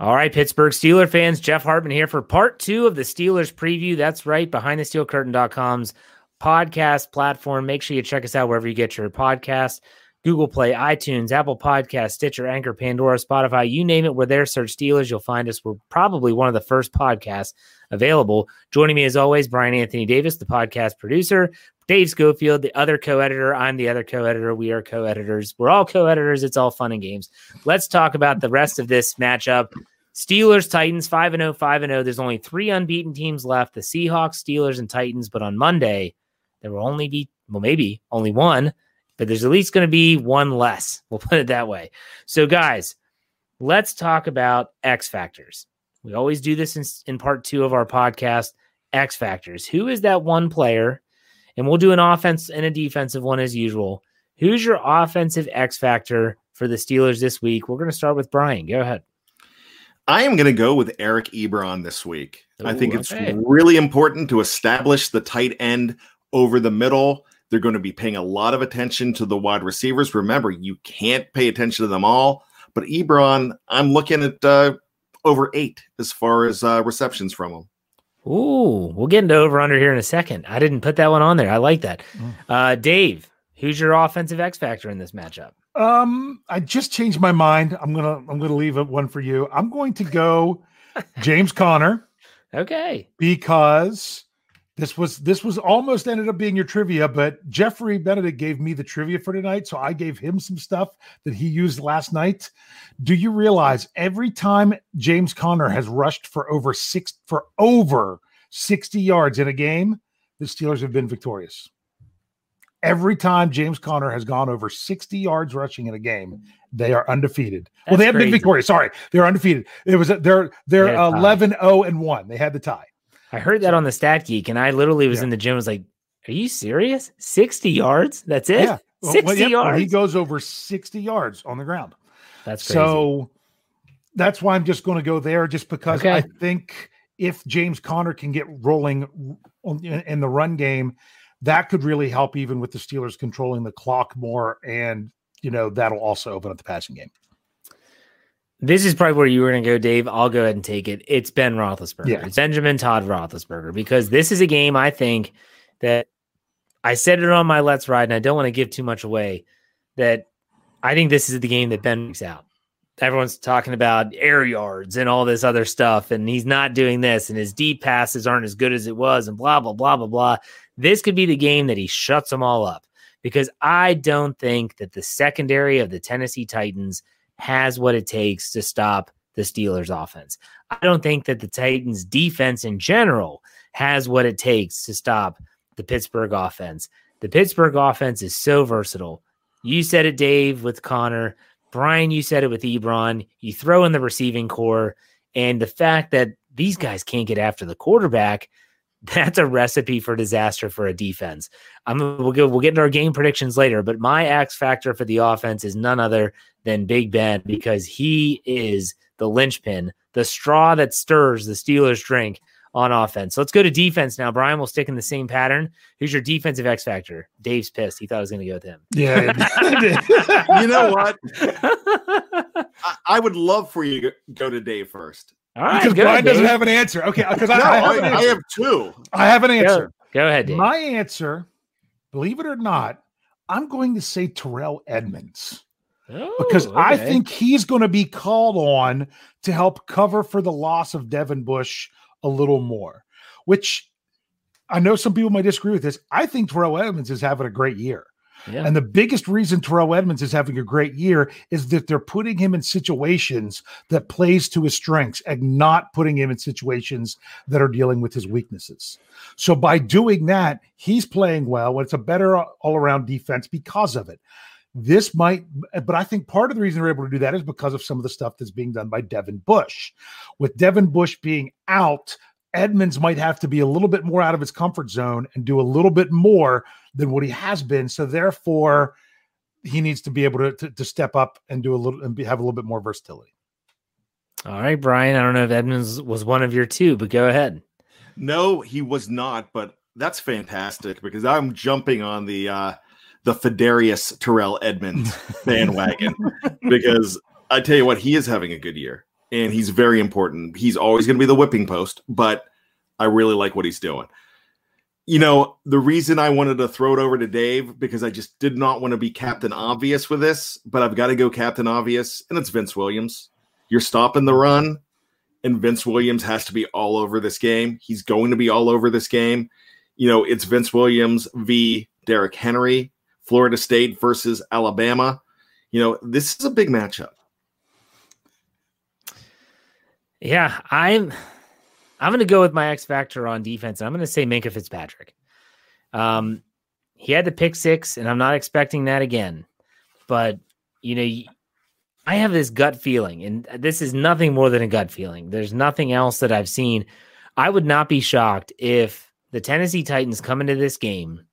All right, Pittsburgh Steeler fans, Jeff Hartman here for part two of the Steelers preview. That's right, behind the steel curtain.com's podcast platform. Make sure you check us out wherever you get your podcasts. Google Play, iTunes, Apple Podcast, Stitcher, Anchor, Pandora, Spotify, you name it. We're there. Search Steelers. You'll find us. We're probably one of the first podcasts available. Joining me as always, Brian Anthony Davis, the podcast producer, Dave Schofield, the other co-editor. I'm the other co-editor. We are co-editors. We're all co-editors. It's all fun and games. Let's talk about the rest of this matchup. Steelers, Titans, 5 and 0, 5 and 0. There's only three unbeaten teams left the Seahawks, Steelers, and Titans. But on Monday, there will only be, well, maybe only one, but there's at least going to be one less. We'll put it that way. So, guys, let's talk about X factors. We always do this in, in part two of our podcast X factors. Who is that one player and we'll do an offense and a defensive one as usual. Who's your offensive X factor for the Steelers this week? We're going to start with Brian. Go ahead. I am going to go with Eric Ebron this week. Ooh, I think it's okay. really important to establish the tight end over the middle. They're going to be paying a lot of attention to the wide receivers. Remember, you can't pay attention to them all, but Ebron, I'm looking at uh, over eight as far as uh, receptions from him. Ooh, we'll get into over under here in a second. I didn't put that one on there. I like that. Mm. Uh, Dave, who's your offensive X factor in this matchup? Um, I just changed my mind. I'm gonna I'm gonna leave it one for you. I'm going to go James Conner. Okay. Because this was this was almost ended up being your trivia, but Jeffrey Benedict gave me the trivia for tonight, so I gave him some stuff that he used last night. Do you realize every time James Conner has rushed for over six for over 60 yards in a game, the Steelers have been victorious. Every time James Conner has gone over 60 yards rushing in a game, they are undefeated. That's well, they have crazy. been victorious. Sorry, they're undefeated. It was they're they're 11 0 and 1. They had the tie. I heard that on the Stat Geek, and I literally was yeah. in the gym. I was like, "Are you serious? Sixty yards? That's it? Yeah. Sixty well, yep, yards? He goes over sixty yards on the ground. That's crazy. so. That's why I'm just going to go there, just because okay. I think if James Conner can get rolling in the run game, that could really help, even with the Steelers controlling the clock more, and you know that'll also open up the passing game. This is probably where you were going to go, Dave. I'll go ahead and take it. It's Ben Roethlisberger. Yeah. It's Benjamin Todd Roethlisberger because this is a game I think that I said it on my Let's Ride, and I don't want to give too much away. That I think this is the game that Ben makes out. Everyone's talking about air yards and all this other stuff, and he's not doing this, and his deep passes aren't as good as it was, and blah blah blah blah blah. This could be the game that he shuts them all up because I don't think that the secondary of the Tennessee Titans has what it takes to stop the Steelers offense. I don't think that the Titans defense in general has what it takes to stop the Pittsburgh offense. The Pittsburgh offense is so versatile. You said it, Dave, with Conner. Brian, you said it with Ebron. You throw in the receiving corps, and the fact that these guys can't get after the quarterback that's a recipe for disaster for a defense. I'm we'll get we'll get into our game predictions later, but my X factor for the offense is none other than Big Ben because he is the linchpin, the straw that stirs the Steelers' drink on offense. So let's go to defense now. Brian, we'll stick in the same pattern. Who's your defensive X factor? Dave's pissed. He thought I was going to go with him. Yeah. you know what? I, I, would love for you to go to Dave first. All right, because Brian doesn't have an answer. Okay, because no, I, I, have I, have two. I have an answer. Go, go ahead. Dave. My answer, believe it or not, I'm going to say Terrell Edmunds. Oh, because okay. I think he's going to be called on to help cover for the loss of Devin Bush a little more, which I know some people might disagree with this. I think Terrell Edmunds is having a great year. Yeah. And the biggest reason Terrell Edmunds is having a great year is that they're putting him in situations that plays to his strengths and not putting him in situations that are dealing with his weaknesses. So by doing that, he's playing well. It's a better all around defense because of it. This might, but I think part of the reason they're able to do that is because of some of the stuff that's being done by Devin Bush. With Devin Bush being out, Edmunds might have to be a little bit more out of his comfort zone and do a little bit more than what he has been. So therefore, he needs to be able to, to, to step up and do a little and be, have a little bit more versatility. All right, Brian. I don't know if Edmunds was one of your two, but go ahead. No, he was not. But that's fantastic because I'm jumping on the uh the Fedarius Terrell Edmunds bandwagon because I tell you what, he is having a good year. and he's very important. He's always going to be the whipping post, but I really like what he's doing. You know, the reason I wanted to throw it over to Dave because I just did not want to be Captain Obvious with this, but I've got to go Captain Obvious, and it's Vince Williams. You're stopping the run, and Vince Williams has to be all over this game. He's going to be all over this game. You know, it's Vince Williams v. Derrick Henry, Florida State versus Alabama. You know, this is a big matchup. Yeah, I'm I'm going to go with my X factor on defense. I'm going to say Minkah Fitzpatrick. Um, he had the pick six, and I'm not expecting that again. But you know, I have this gut feeling, and this is nothing more than a gut feeling. There's nothing else that I've seen. I would not be shocked if the Tennessee Titans come into this game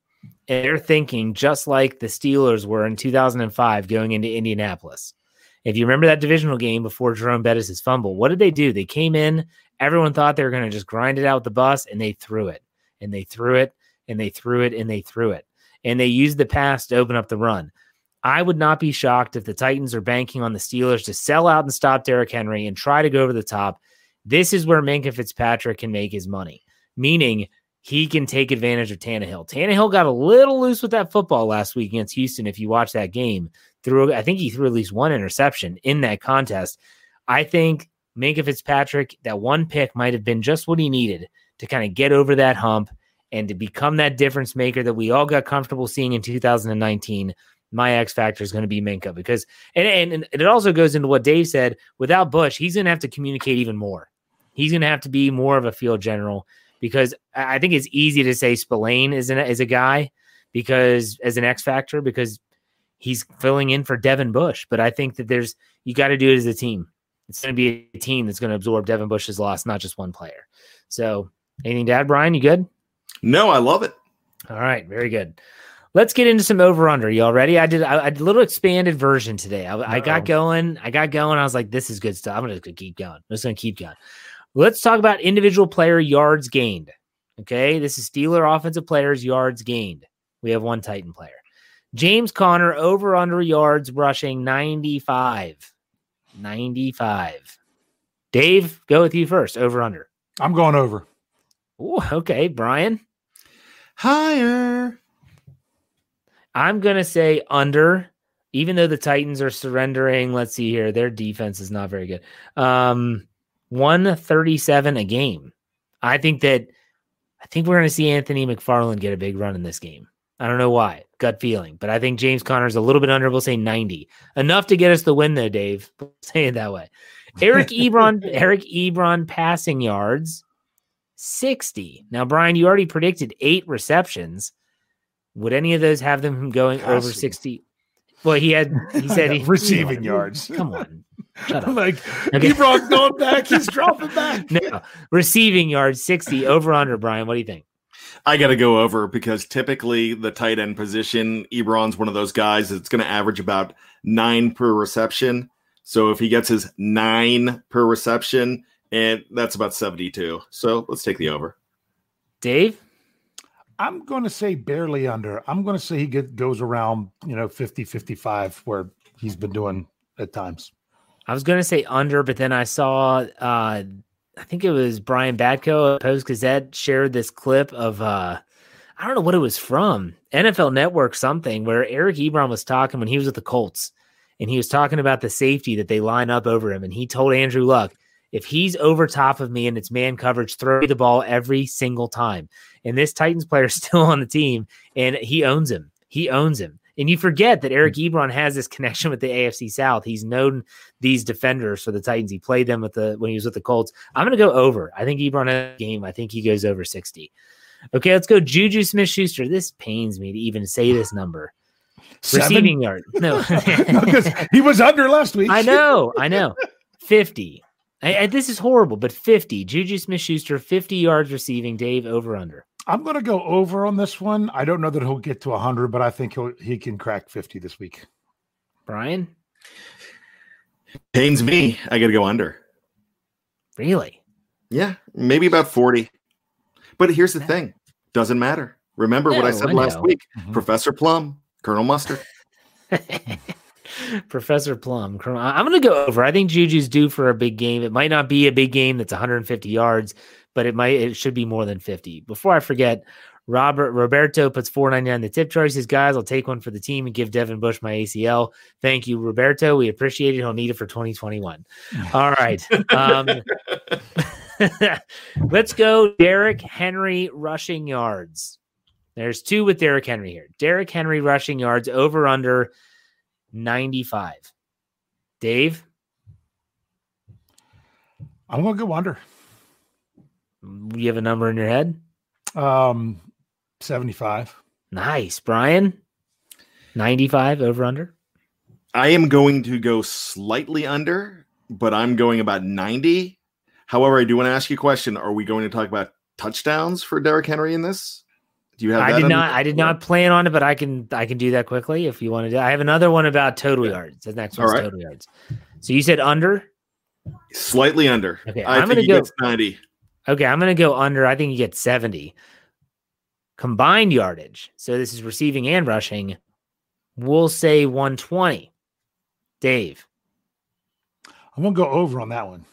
they're thinking just like the Steelers were in 2005 going into Indianapolis. If you remember that divisional game before Jerome Bettis' fumble, what did they do? They came in, everyone thought they were going to just grind it out with the bus, and they threw it, and they threw it, and they threw it, and they threw it. And they used the pass to open up the run. I would not be shocked if the Titans are banking on the Steelers to sell out and stop Derrick Henry and try to go over the top. This is where Minkah Fitzpatrick can make his money, meaning he can take advantage of Tannehill. Tannehill got a little loose with that football last week against Houston. If you watch that game, threw, I think he threw at least one interception in that contest. I think Minkah Fitzpatrick, that one pick might have been just what he needed to kind of get over that hump and to become that difference maker that we all got comfortable seeing in 2019. My X factor is going to be Minkah because, and, and, and it also goes into what Dave said. Without Bush, he's going to have to communicate even more. He's going to have to be more of a field general because I think it's easy to say Spillane is an, is a guy because as an X factor because he's filling in for Devin Bush. But I think that there's you got to do it as a team. It's going to be a team that's going to absorb Devin Bush's loss, not just one player. So, anything to add, Brian? You good? No, I love it. All right, very good. Let's get into some over under. You all ready? I did, I, I did a little expanded version today. I, I, got going. I got going. I was like, this is good stuff. I'm just going to keep going. I'm just going to keep going. Let's talk about individual player yards gained. Okay. This is Steeler offensive players yards gained. We have one Titan player. James Conner over under yards rushing 95. 95. Dave, go with you first. Over under. I'm going over. Ooh, okay. Brian. Higher. I'm going to say under, even though the Titans are surrendering. Let's see here. Their defense is not very good. Um, 137 a game. I think that I think we're going to see Anthony McFarland get a big run in this game. I don't know why, gut feeling, but I think James Conner's a little bit under. We'll say 90, enough to get us the win, though, Dave. say it that way. Eric Ebron, Eric Ebron passing yards, 60. Now, Brian, you already predicted eight receptions. Would any of those have them going passing. over 60? Well, he had, he said he, receiving yards. Come on. Shut up. like okay. Ebron's going back. He's dropping back. No, receiving yards, 60 over under, Brian. What do you think? I got to go over because typically the tight end position, Ebron's one of those guys that's going to average about nine per reception. So if he gets his nine per reception, and that's about 72. So let's take the over. Dave? I'm going to say barely under. I'm going to say he get, goes around, you know, 50, 55, where he's been doing at times. I was going to say under, but then I saw uh, I think it was Brian Batko Post Gazette shared this clip of uh I don't know what it was from NFL Network something where Eric Ebron was talking when he was with the Colts and he was talking about the safety that they line up over him and he told Andrew Luck if he's over top of me and it's man coverage throw the ball every single time. And this Titans player is still on the team and he owns him. He owns him and you forget that Eric hmm. Ebron has this connection with the AFC South. He's known these defenders for the Titans. He played them with the when he was with the Colts. I'm going to go over. I think Ebron has a game. I think he goes over 60. Okay, let's go. Juju Smith Schuster. This pains me to even say this number. Seven? Receiving yard. No, because he was under last week. I know. I know. 50. I, I, this is horrible, but 50. Juju Smith Schuster, 50 yards receiving. Dave, over under. I'm going to go over on this one. I don't know that he'll get to 100, but I think he'll he can crack 50 this week. Brian pains me. I got to go under. Really? Yeah, maybe about 40. But here's the thing: doesn't matter. Remember no, what I said I last week, mm-hmm. Professor Plum, Colonel Mustard. Professor Plum. I'm going to go over. I think Juju's due for a big game. It might not be a big game that's 150 yards, but it might. It should be more than 50. Before I forget, Robert Roberto puts 4.99 the tip jar. He says, "Guys, I'll take one for the team and give Devin Bush my ACL. Thank you, Roberto. We appreciate it. He'll need it for 2021. All right." Um, let's go. Derrick Henry rushing yards. There's two with Derrick Henry here. Derrick Henry rushing yards over under 95. Dave? I'm going to go under. You have a number in your head? Um, 75. Nice. Brian? 95 over under? I am going to go slightly under, but I'm going about 90. However, I do want to ask you a question. Are we going to talk about touchdowns for Derrick Henry in this? Do you have? I did not. I did not plan on it, but I can. I can do that quickly if you want to. do I have another one about total yards. The next one's right. total yards. So you said under. Slightly under. Okay, I am going to go ninety. Okay, I'm going to go under. I think you get seventy. Combined yardage. So this is receiving and rushing. We'll say 120. Dave. I'm going to go over on that one.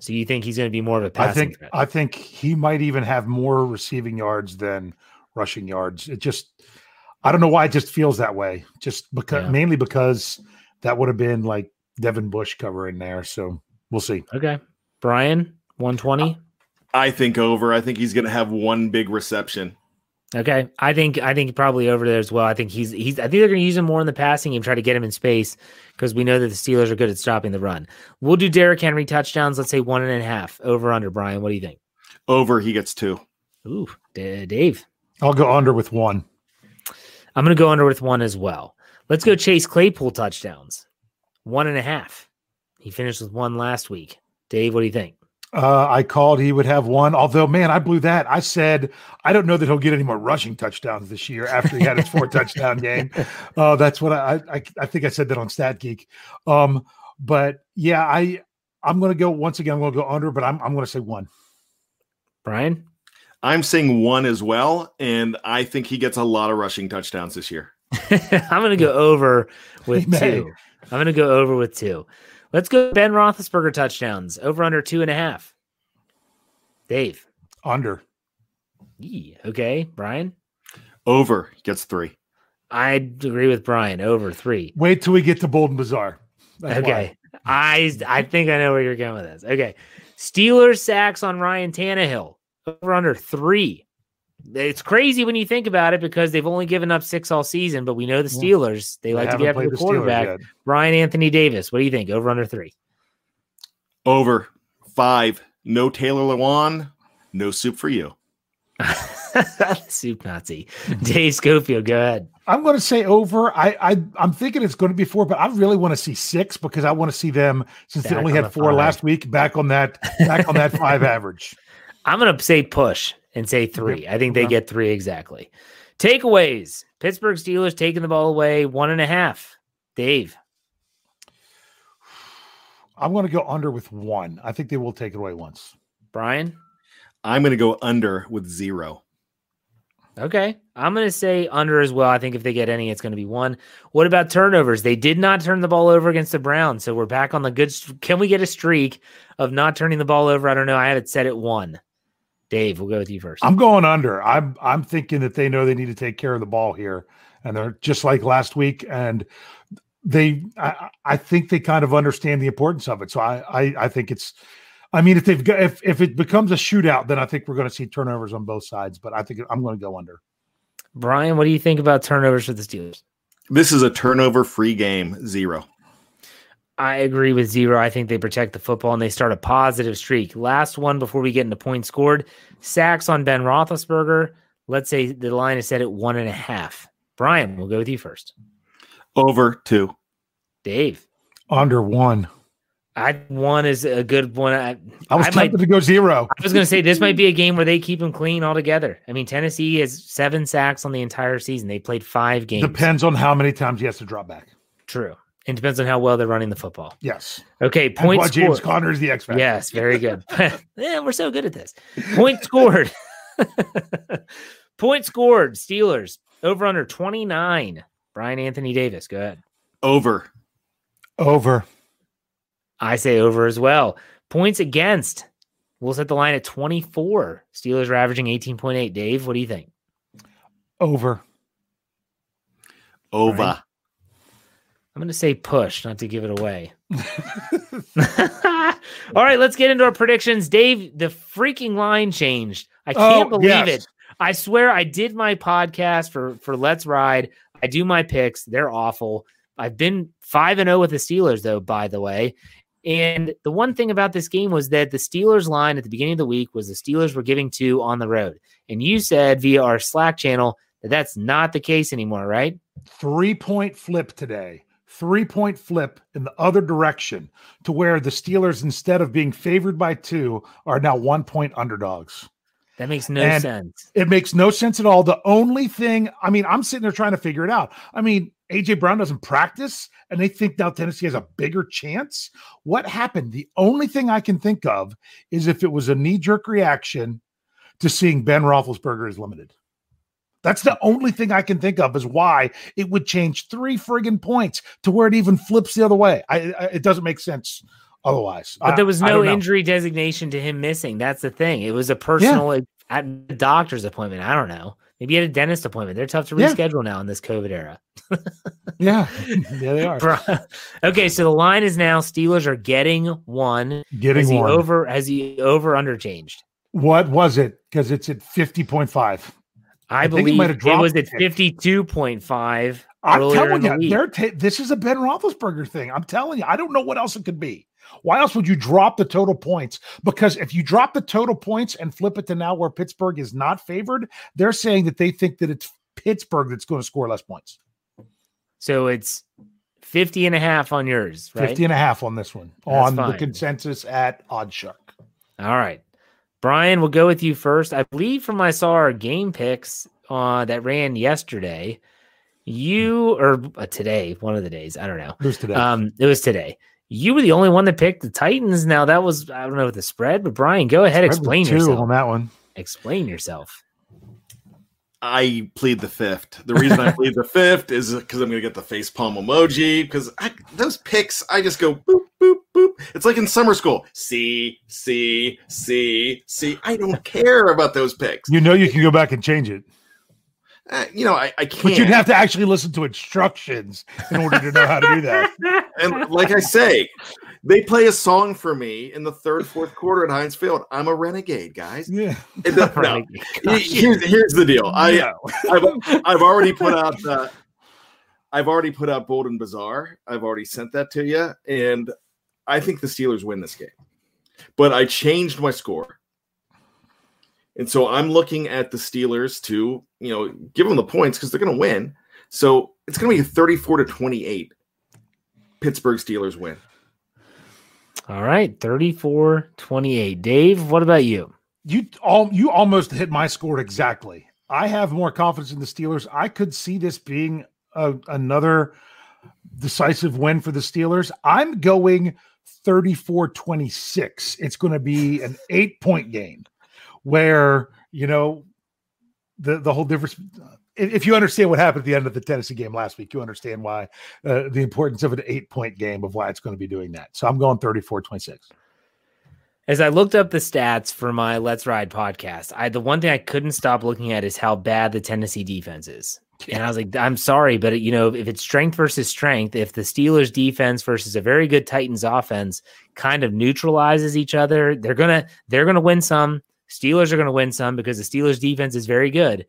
So you think he's going to be more of a passing I think threat? I think he might even have more receiving yards than rushing yards. It just, I don't know why it just feels that way. Just because, yeah. mainly because that would have been like Devin Bush cover in there. So we'll see. Okay, Brian, one twenty. Uh, I think over. I think he's going to have one big reception. Okay, I think I think probably over there as well. I think he's he's. I think they're going to use him more in the passing and try to get him in space because we know that the Steelers are good at stopping the run. We'll do Derrick Henry touchdowns. Let's say one and a half over under. Brian, what do you think? Over. He gets two. Ooh, D- Dave. I'll go under with one. I'm going to go under with one as well. Let's go Chase Claypool touchdowns. One and a half. He finished with one last week. Dave, what do you think? Uh, I called he would have one. Although, man, I blew that. I said I don't know that he'll get any more rushing touchdowns this year after he had his four touchdown game. Uh, that's what I, I I think I said that on Stat Geek. Um, but yeah, I I'm going to go once again. I'm going to go under, but I'm I'm going to say one. Brian. I'm saying one as well, and I think he gets a lot of rushing touchdowns this year. I'm going to go over with two. I'm going to go over with two. Let's go Ben Roethlisberger touchdowns over under two and a half. Dave. Under. okay, Brian. Over gets three. I agree with Brian. Over three. Wait till we get to Bolden Bazaar. That's okay. Why. I I think I know where you're going with this. Okay. Steelers sacks on Ryan Tannehill over under three. It's crazy when you think about it because they've only given up six all season, but we know the Steelers, they, they like to get after the quarterback. Brian Anthony Davis. What do you think? Over under three. Over five. No Taylor Lewan. No soup for you. soup Nazi. Dave Schofield, go ahead. I'm going to say over. I, I I'm thinking it's going to be four, but I really want to see six because I want to see them since back they only had four five. last week back on that back on that five average. I'm going to say push and say three. Yep. I think they get three exactly. Takeaways Pittsburgh Steelers taking the ball away one and a half. Dave. I'm going to go under with one. I think they will take it away once. Brian? I'm going to go under with zero. Okay. I'm going to say under as well. I think if they get any, it's going to be one. What about turnovers? They did not turn the ball over against the Browns. So we're back on the good. Can we get a streak of not turning the ball over? I don't know. I had it set at one. Dave, we'll go with you first. I'm going under. I'm I'm thinking that they know they need to take care of the ball here, and they're just like last week, and they I, I think they kind of understand the importance of it. So I I, I think it's. I mean, if they've got if if it becomes a shootout, then I think we're going to see turnovers on both sides. But I think I'm going to go under. Brian, what do you think about turnovers for the Steelers? This is a turnover-free game. Zero. I agree with zero. I think they protect the football and they start a positive streak. Last one before we get into points scored sacks on Ben Roethlisberger. Let's say the line is set at one and a half. Brian, we'll go with you first. Over two. Dave. Under one. I one is a good one. I, I was I tempted might, to go zero. I was going to say this might be a game where they keep them clean altogether. I mean, Tennessee has seven sacks on the entire season. They played five games. Depends on how many times he has to drop back. True. It depends on how well they're running the football. Yes. Okay. Point scored. James Conner is the X factor. Yes. Very good. yeah, we're so good at this. Point scored. Point scored. Steelers over under 29. Brian Anthony Davis. Go ahead. Over. Over. I say over as well. Points against. We'll set the line at 24. Steelers are averaging 18.8. Dave, what do you think? Over. Over. I'm going to say push, not to give it away. All right, let's get into our predictions. Dave, the freaking line changed. I oh, can't oh, believe yes. it. I swear I did my podcast for for Let's Ride. I do my picks. They're awful. I've been 5 and 0 with the Steelers though, by the way. And the one thing about this game was that the Steelers line at the beginning of the week was the Steelers were giving two on the road. And you said via our Slack channel that that's not the case anymore, right? Three point flip today. Three point flip in the other direction to where the Steelers, instead of being favored by two, are now one point underdogs. That makes no and sense. It makes no sense at all. The only thing, I mean, I'm sitting there trying to figure it out. I mean, AJ Brown doesn't practice, and they think now Tennessee has a bigger chance. What happened? The only thing I can think of is if it was a knee jerk reaction to seeing Ben Roethlisberger is limited. That's the only thing I can think of is why it would change three friggin' points to where it even flips the other way. I, I, it doesn't make sense otherwise. But there was no injury designation to him missing. That's the thing. It was a personal yeah. at a doctor's appointment. I don't know. Maybe he had a dentist appointment. They're tough to reschedule yeah. now in this COVID era. yeah. Yeah, they are. okay, so the line is now Steelers are getting one. Getting has one. over has he over under changed? What was it? Because it's at 50.5. I, I believe it, it was at 52.5. I'm telling you, they're this is a Ben Roethlisberger thing. I'm telling you, I don't know what else it could be. Why else would you drop the total points? Because if you drop the total points and flip it to now where Pittsburgh is not favored, they're saying that they think that it's Pittsburgh that's going to score less points. So it's 50 and a half on yours, right? 50 and a half on this one that's on fine. the consensus at OddsShark. All right. Brian, we'll go with you first. I believe from I saw our game picks uh, that ran yesterday, you or uh, today, one of the days, I don't know. It was today. Um, it was today. You were the only one that picked the Titans. Now that was I don't know the spread, but Brian, go ahead, explain yourself on that one. Explain yourself. I plead the fifth. The reason I plead the fifth is because I'm going to get the face palm emoji. Because those picks, I just go boop boop boop. It's like in summer school. C C C C. I don't care about those picks. You know, you can go back and change it. Uh, you know, I, I can't. But you'd have to actually listen to instructions in order to know how to do that. and like I say, they play a song for me in the third, fourth quarter at Heinz Field. I'm a renegade, guys. Yeah. The, no, here's, here's the deal. I, I've, I've already put out. Uh, I've already put out Bold and Bizarre. I've already sent that to you, and I think the Steelers win this game. But I changed my score. And so I'm looking at the Steelers to, you know, give them the points because they're going to win. So it's going to be 34 to 28. Pittsburgh Steelers win. All right, 34 28. Dave, what about you? You all you almost hit my score exactly. I have more confidence in the Steelers. I could see this being a, another decisive win for the Steelers. I'm going 34 26. It's going to be an eight point game where, you know, the, the whole difference if you understand what happened at the end of the Tennessee game last week, you understand why uh, the importance of an eight point game of why it's going to be doing that. So I'm going 34 26. As I looked up the stats for my Let's Ride podcast, I the one thing I couldn't stop looking at is how bad the Tennessee defense is. Yeah. And I was like, I'm sorry, but you know, if it's strength versus strength, if the Steelers defense versus a very good Titans offense kind of neutralizes each other, they're gonna they're gonna win some. Steelers are gonna win some because the Steelers defense is very good.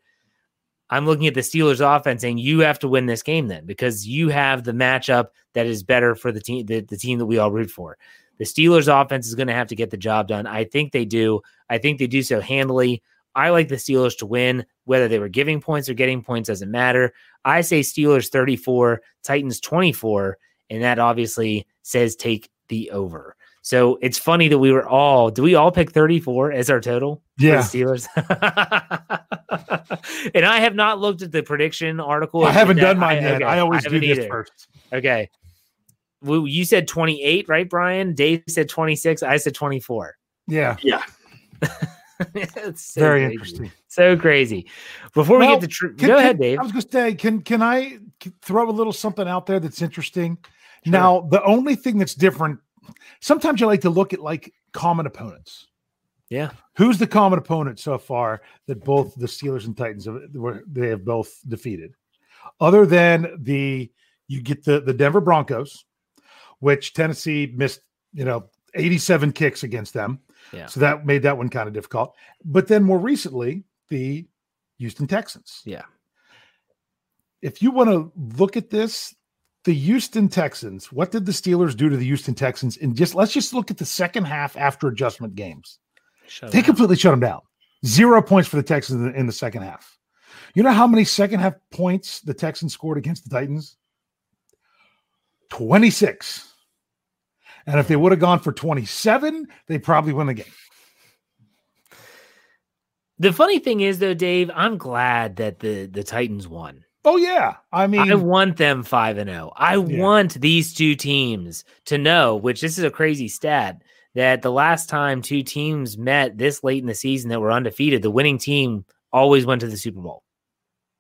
I'm looking at the Steelers offense saying you have to win this game then because you have the matchup that is better for the team, the, the team that we all root for. The Steelers offense is going to have to get the job done. I think they do. I think they do so handily. I like the Steelers to win, whether they were giving points or getting points doesn't matter. I say Steelers 34, Titans 24, and that obviously says take the over. So it's funny that we were all, do we all pick 34 as our total? Yeah. Steelers. and I have not looked at the prediction article. I haven't done mine I, yet. Okay, I always I do this either. first. Okay. Well, you said 28, right, Brian? Dave said 26. I said 24. Yeah. Yeah. it's so very crazy. interesting. So crazy. Before well, we get to tr- can, go can, ahead, Dave. I was going to say, can can I throw a little something out there that's interesting? Sure. Now, the only thing that's different, sometimes you like to look at like common opponents. Yeah. Who's the common opponent so far that both the Steelers and Titans have, they have both defeated? Other than the you get the the Denver Broncos, which Tennessee missed, you know, 87 kicks against them. Yeah. So that made that one kind of difficult. But then more recently, the Houston Texans. Yeah. If you want to look at this, the Houston Texans, what did the Steelers do to the Houston Texans? And just let's just look at the second half after adjustment games. Shut they completely shut them down. Zero points for the Texans in the, in the second half. You know how many second half points the Texans scored against the Titans? 26. And if they would have gone for 27, they probably win the game. The funny thing is, though, Dave, I'm glad that the the Titans won. Oh yeah, I mean, I want them five and zero. Oh. I yeah. want these two teams to know, which this is a crazy stat, that the last time two teams met this late in the season that were undefeated, the winning team always went to the Super Bowl.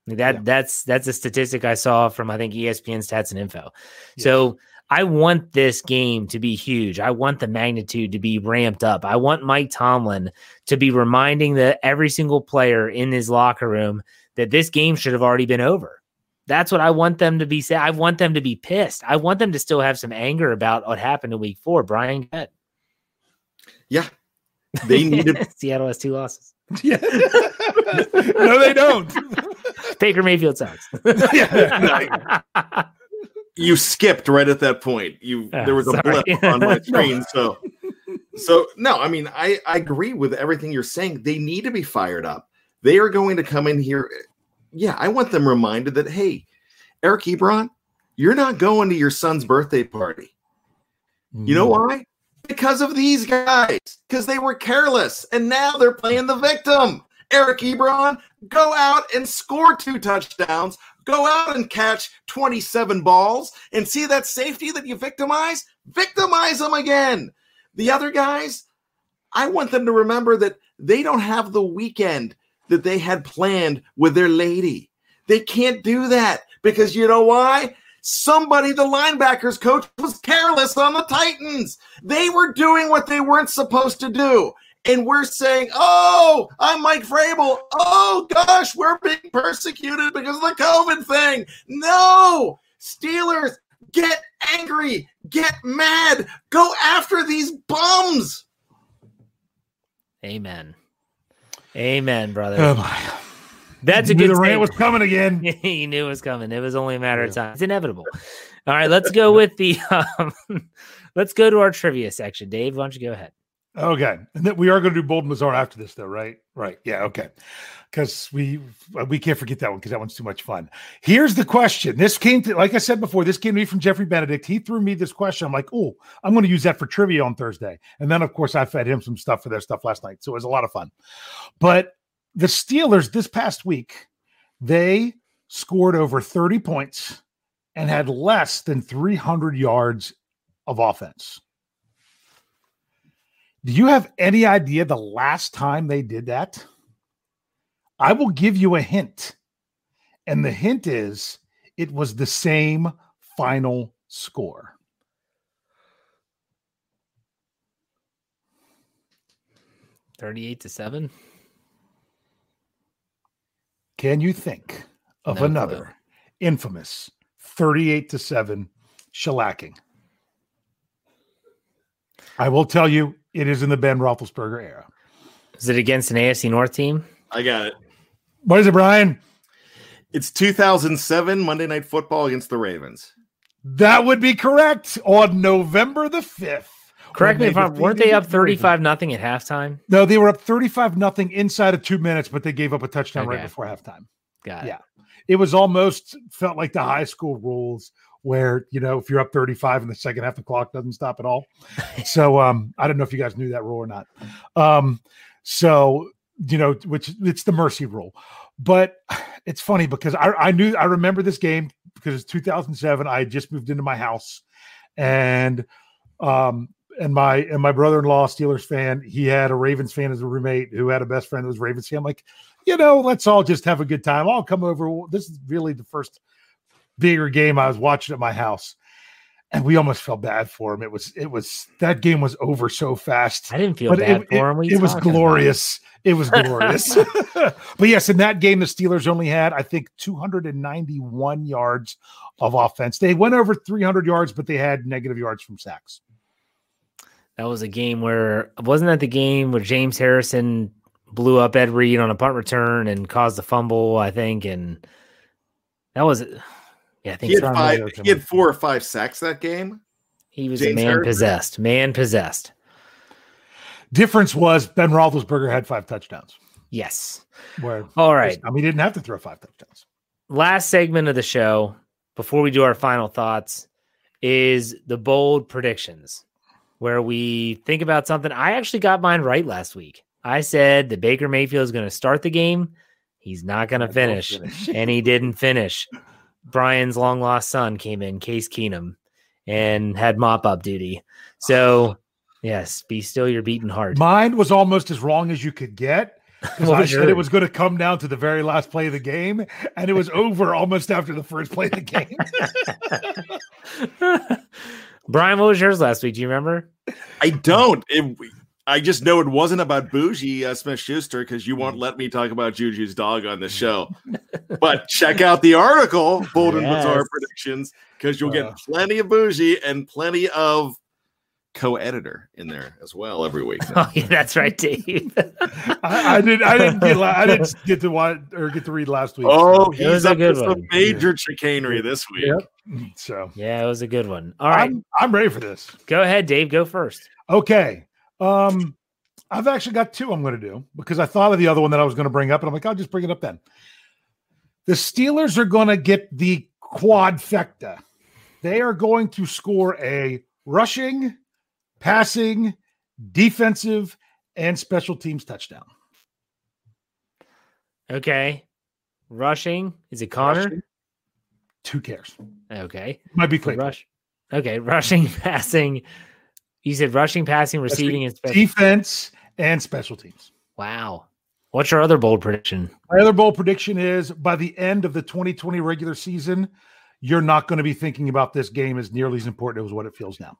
That yeah. that's that's a statistic I saw from I think ESPN Stats and Info. Yeah. So I want this game to be huge. I want the magnitude to be ramped up. I want Mike Tomlin to be reminding the every single player in his locker room that this game should have already been over. That's what I want them to be say. I want them to be pissed. I want them to still have some anger about what happened in week four. Brian, get. Yeah. They needed Seattle has two losses. Yeah. no, they don't. Baker Mayfield sucks. yeah, you skipped right at that point. You oh, there was a blip on my screen. So so no, I mean I, I agree with everything you're saying. They need to be fired up. They are going to come in here. Yeah, I want them reminded that hey, Eric Ebron, you're not going to your son's birthday party. You know mm. why? Because of these guys, because they were careless and now they're playing the victim. Eric Ebron, go out and score two touchdowns. Go out and catch 27 balls and see that safety that you victimize. Victimize them again. The other guys, I want them to remember that they don't have the weekend that they had planned with their lady. They can't do that because you know why? Somebody, the linebackers coach, was careless on the Titans. They were doing what they weren't supposed to do and we're saying, "Oh, I'm Mike Vrabel. Oh gosh, we're being persecuted because of the COVID thing." No, Steelers, get angry, get mad, go after these bums. Amen. Amen, brother. Oh my. That's a good. The rant was coming again. he knew it was coming. It was only a matter yeah. of time. It's inevitable. All right, let's go with the. Um, let's go to our trivia section. Dave, why don't you go ahead? Okay, and then we are going to do Bold Mazar after this, though, right? Right. Yeah. Okay. Because we we can't forget that one because that one's too much fun. Here's the question. This came to, like I said before, this came to me from Jeffrey Benedict. He threw me this question. I'm like, oh, I'm going to use that for trivia on Thursday. And then, of course, I fed him some stuff for their stuff last night, so it was a lot of fun. But the Steelers this past week, they scored over 30 points and had less than 300 yards of offense. Do you have any idea the last time they did that? I will give you a hint. And the hint is it was the same final score. Thirty-eight to seven. Can you think of no another clue. infamous thirty-eight to seven shellacking? I will tell you, it is in the Ben Roethlisberger era. Is it against an AFC North team? I got it. What is it, Brian? It's 2007 Monday Night Football against the Ravens. That would be correct on November the 5th. Correct me if I'm weren't they up 35 nothing at halftime? No, they were up 35 nothing inside of two minutes, but they gave up a touchdown okay. right before halftime. Got it. Yeah. It was almost felt like the high school rules where you know if you're up 35 in the second half the clock doesn't stop at all. So um i don't know if you guys knew that rule or not. Um so you know which it's the mercy rule. But it's funny because i i knew i remember this game because it's 2007 i just moved into my house and um and my and my brother-in-law steelers fan he had a ravens fan as a roommate who had a best friend that was ravens fan. I'm like you know let's all just have a good time. I'll come over. This is really the first bigger game I was watching at my house. and we almost felt bad for him. It was it was that game was over so fast. I didn't feel bad it, for him. It, it was glorious. It was glorious. but yes, in that game, the Steelers only had I think 291 yards of offense. They went over 300 yards, but they had negative yards from sacks. That was a game where wasn't that the game where James Harrison blew up Ed Reed on a punt return and caused a fumble, I think, and that was yeah, I think he had five. He had four or five sacks that game. He was James man Harrison. possessed. Man possessed. Difference was Ben Roethlisberger had five touchdowns. Yes. Where all right. I mean, he didn't have to throw five touchdowns. Last segment of the show before we do our final thoughts is the bold predictions, where we think about something. I actually got mine right last week. I said that Baker Mayfield is going to start the game. He's not going to finish, finish. and he didn't finish. Brian's long lost son came in, Case Keenum, and had mop up duty. So, yes, be still your beating heart. Mine was almost as wrong as you could get. well, I said it was going to come down to the very last play of the game, and it was over almost after the first play of the game. Brian, what was yours last week? Do you remember? I don't. It, I just know it wasn't about Boujee uh, Smith Schuster because you won't let me talk about Juju's dog on the show. but check out the article, Bold and yes. Bizarre Predictions, because you'll uh, get plenty of Boujee and plenty of co-editor in there as well every week. Oh yeah, that's right, Dave. I, I, didn't. I didn't get. I didn't get to watch or get to read last week. Oh, so. he's up to some major yeah. chicanery this week. Yep. So yeah, it was a good one. All right, I'm, I'm ready for this. Go ahead, Dave. Go first. Okay. Um, I've actually got two I'm going to do because I thought of the other one that I was going to bring up, and I'm like, I'll just bring it up then. The Steelers are going to get the quadfecta. They are going to score a rushing, passing, defensive, and special teams touchdown. Okay. Rushing. Is it Conner? Rushing. Who cares? Okay. Might be Claypool. Rush. Okay. Rushing, passing, you said rushing, passing, receiving, and special defense and special teams. Wow. What's your other bold prediction? My other bold prediction is by the end of the 2020 regular season, you're not going to be thinking about this game as nearly as important as what it feels now.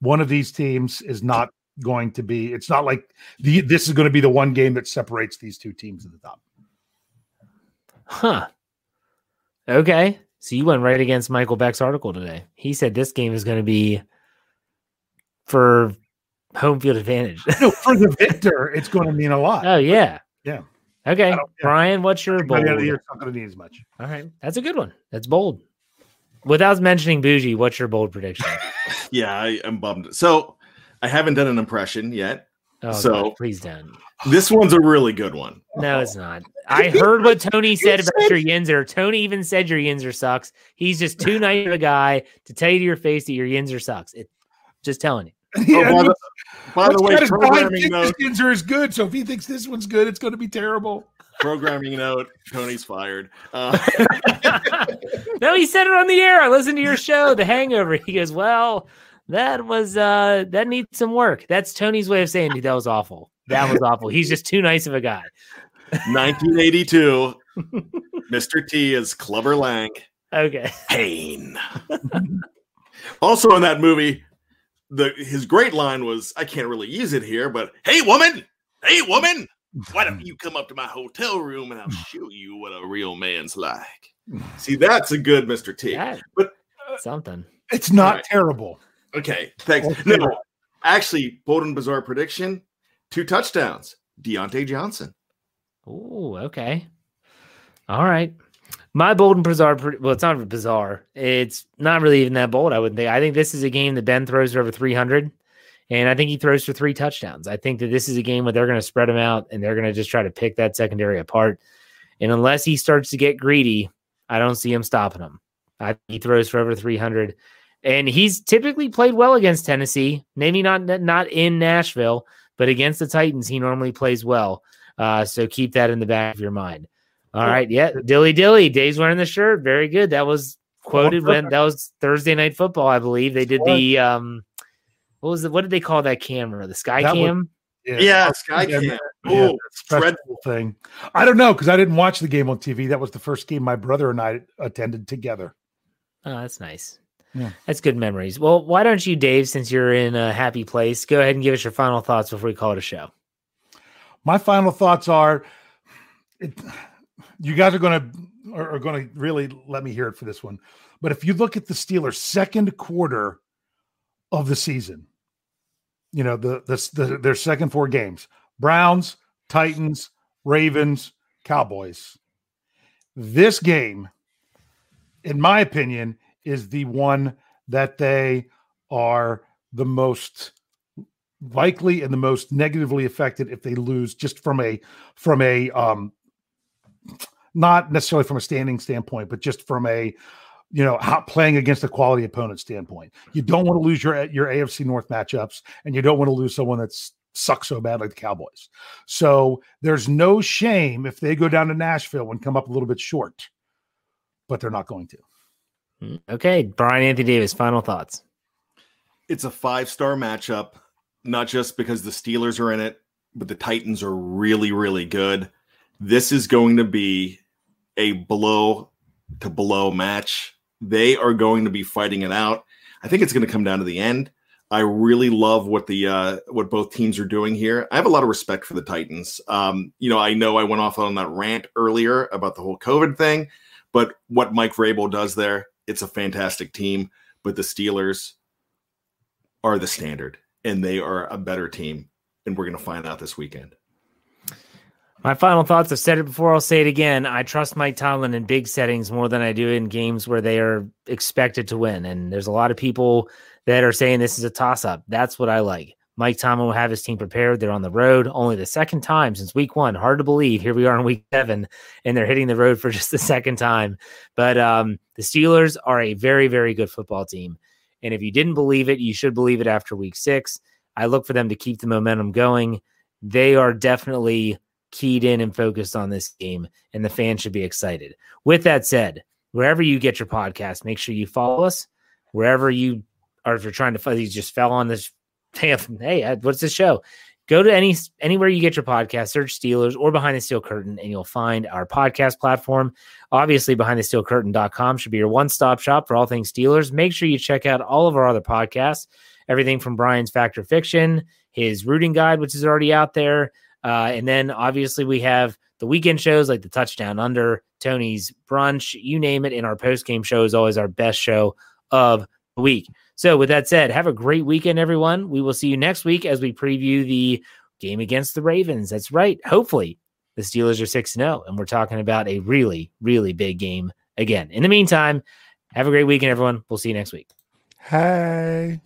One of these teams is not going to be, it's not like the, this is going to be the one game that separates these two teams at the top. Huh. Okay. So you went right against Michael Beck's article today. He said this game is going to be for home field advantage. no, for the victor, it's going to mean a lot. Oh yeah, yeah. Okay, yeah. Brian, what's your bold? By the not going to need as much. All right, that's a good one. That's bold. Without mentioning Boujee, what's your bold prediction? yeah, I am bummed. So I haven't done an impression yet. Oh, so God, please don't. This one's a really good one. No, it's not. I heard what Tony said about said, your Yinzer. Tony even said your Yinzer sucks. He's just too nice of a guy to tell you to your face that your Yinzer sucks. It, just telling you. Yeah, oh, by, the, by the way, programming note are is good. So if he thinks this one's good, it's going to be terrible. Programming note: Tony's fired. Uh, no, he said it on the air. I listened to your show, The Hangover. He goes, "Well, that was uh that needs some work." That's Tony's way of saying that was awful. That was awful. He's just too nice of a guy. 1982. Mr. T is Clubber Lang. Okay. Pain. also in that movie, the his great line was I can't really use it here, but hey woman, hey woman, why don't you come up to my hotel room and I'll show you what a real man's like. See, that's a good Mr. T. Yeah, but uh, something. It's not right. terrible. Okay, thanks. No, actually, bold and bizarre prediction: two touchdowns. Diontae Johnson. Oh, okay. All right. My bold and bizarre, well, it's not bizarre. It's not really even that bold. I wouldn't think. I think this is a game that Ben throws for over 300, and I think he throws for three touchdowns. I think that this is a game where they're going to spread him out and they're going to just try to pick that secondary apart. And unless he starts to get greedy, I don't see him stopping him. I think he throws for over 300, and he's typically played well against Tennessee. Maybe not not in Nashville, but against the Titans, he normally plays well. Uh, so keep that in the back of your mind. All right, yeah, dilly dilly. Dave's wearing the shirt. Very good. That was quoted when that was Thursday night football, I believe. They did the um, what was it? What did they call that camera? The sky that cam. Was, yeah, yeah sky cam. Yeah, oh, dreadful thing. I don't know because I didn't watch the game on TV. That was the first game my brother and I attended together. Oh, that's nice. yeah. that's good memories. Well, why don't you, Dave, since you're in a happy place, go ahead and give us your final thoughts before we call it a show. My final thoughts are, it, you guys are going to are, going to really let me hear it for this one. But if you look at the Steelers' second quarter of the season, you know the, the, the their second four games: Browns, Titans, Ravens, Cowboys. This game, in my opinion, is the one that they are the most likely and the most negatively affected if they lose just from a from a um not necessarily from a standing standpoint but just from a you know how playing against a quality opponent standpoint. You don't want to lose your your afc north matchups and you don't want to lose someone that's sucks so bad like the cowboys. So there's no shame if they go down to nashville and come up a little bit short but they're not going to. Mm, okay brian anthony davis final thoughts. It's a five star matchup not just because the steelers are in it but the titans are really really good this is going to be a blow to blow match they are going to be fighting it out. I think it's going to come down to the end. I really love what the uh, what both teams are doing here. I have a lot of respect for the Titans. Um, you know, I know I went off on that rant earlier about the whole COVID thing, but what Mike Vrabel does there, it's a fantastic team. But the Steelers are the standard, and they are a better team, and we're going to find out this weekend. My final thoughts I've said it before, I'll say it again. I trust Mike Tomlin in big settings more than I do in games where they are expected to win. And there's a lot of people that are saying this is a toss up. That's what I like. Mike Tomlin will have his team prepared. They're on the road only the second time since week one. Hard to believe. Here we are in week seven, and they're hitting the road for just the second time. But um, the Steelers are a very, very good football team. And if you didn't believe it, you should believe it after week six. I look for them to keep the momentum going. They are definitely keyed in and focused on this game, and the fans should be excited. With that said, wherever you get your podcast, make sure you follow us. Wherever you are, if you're trying to, you just fell on this. Hey, what's this show? Go to any anywhere you get your podcast, search Steelers or Behind the Steel Curtain, and you'll find our podcast platform. Obviously, Behind the Steel Curtain.com should be your one stop shop for all things Steelers. Make sure you check out all of our other podcasts, everything from Brian's Fact or Fiction, his rooting guide, which is already out there. Uh, and then obviously we have the weekend shows like the touchdown under Tony's brunch, you name it. And our post game show is always our best show of the week. So with that said, have a great weekend, everyone. We will see you next week as we preview the game against the Ravens. That's right. Hopefully the Steelers are 6 0, and we're talking about a really, really big game again. In the meantime, have a great weekend, everyone. We'll see you next week. Hey.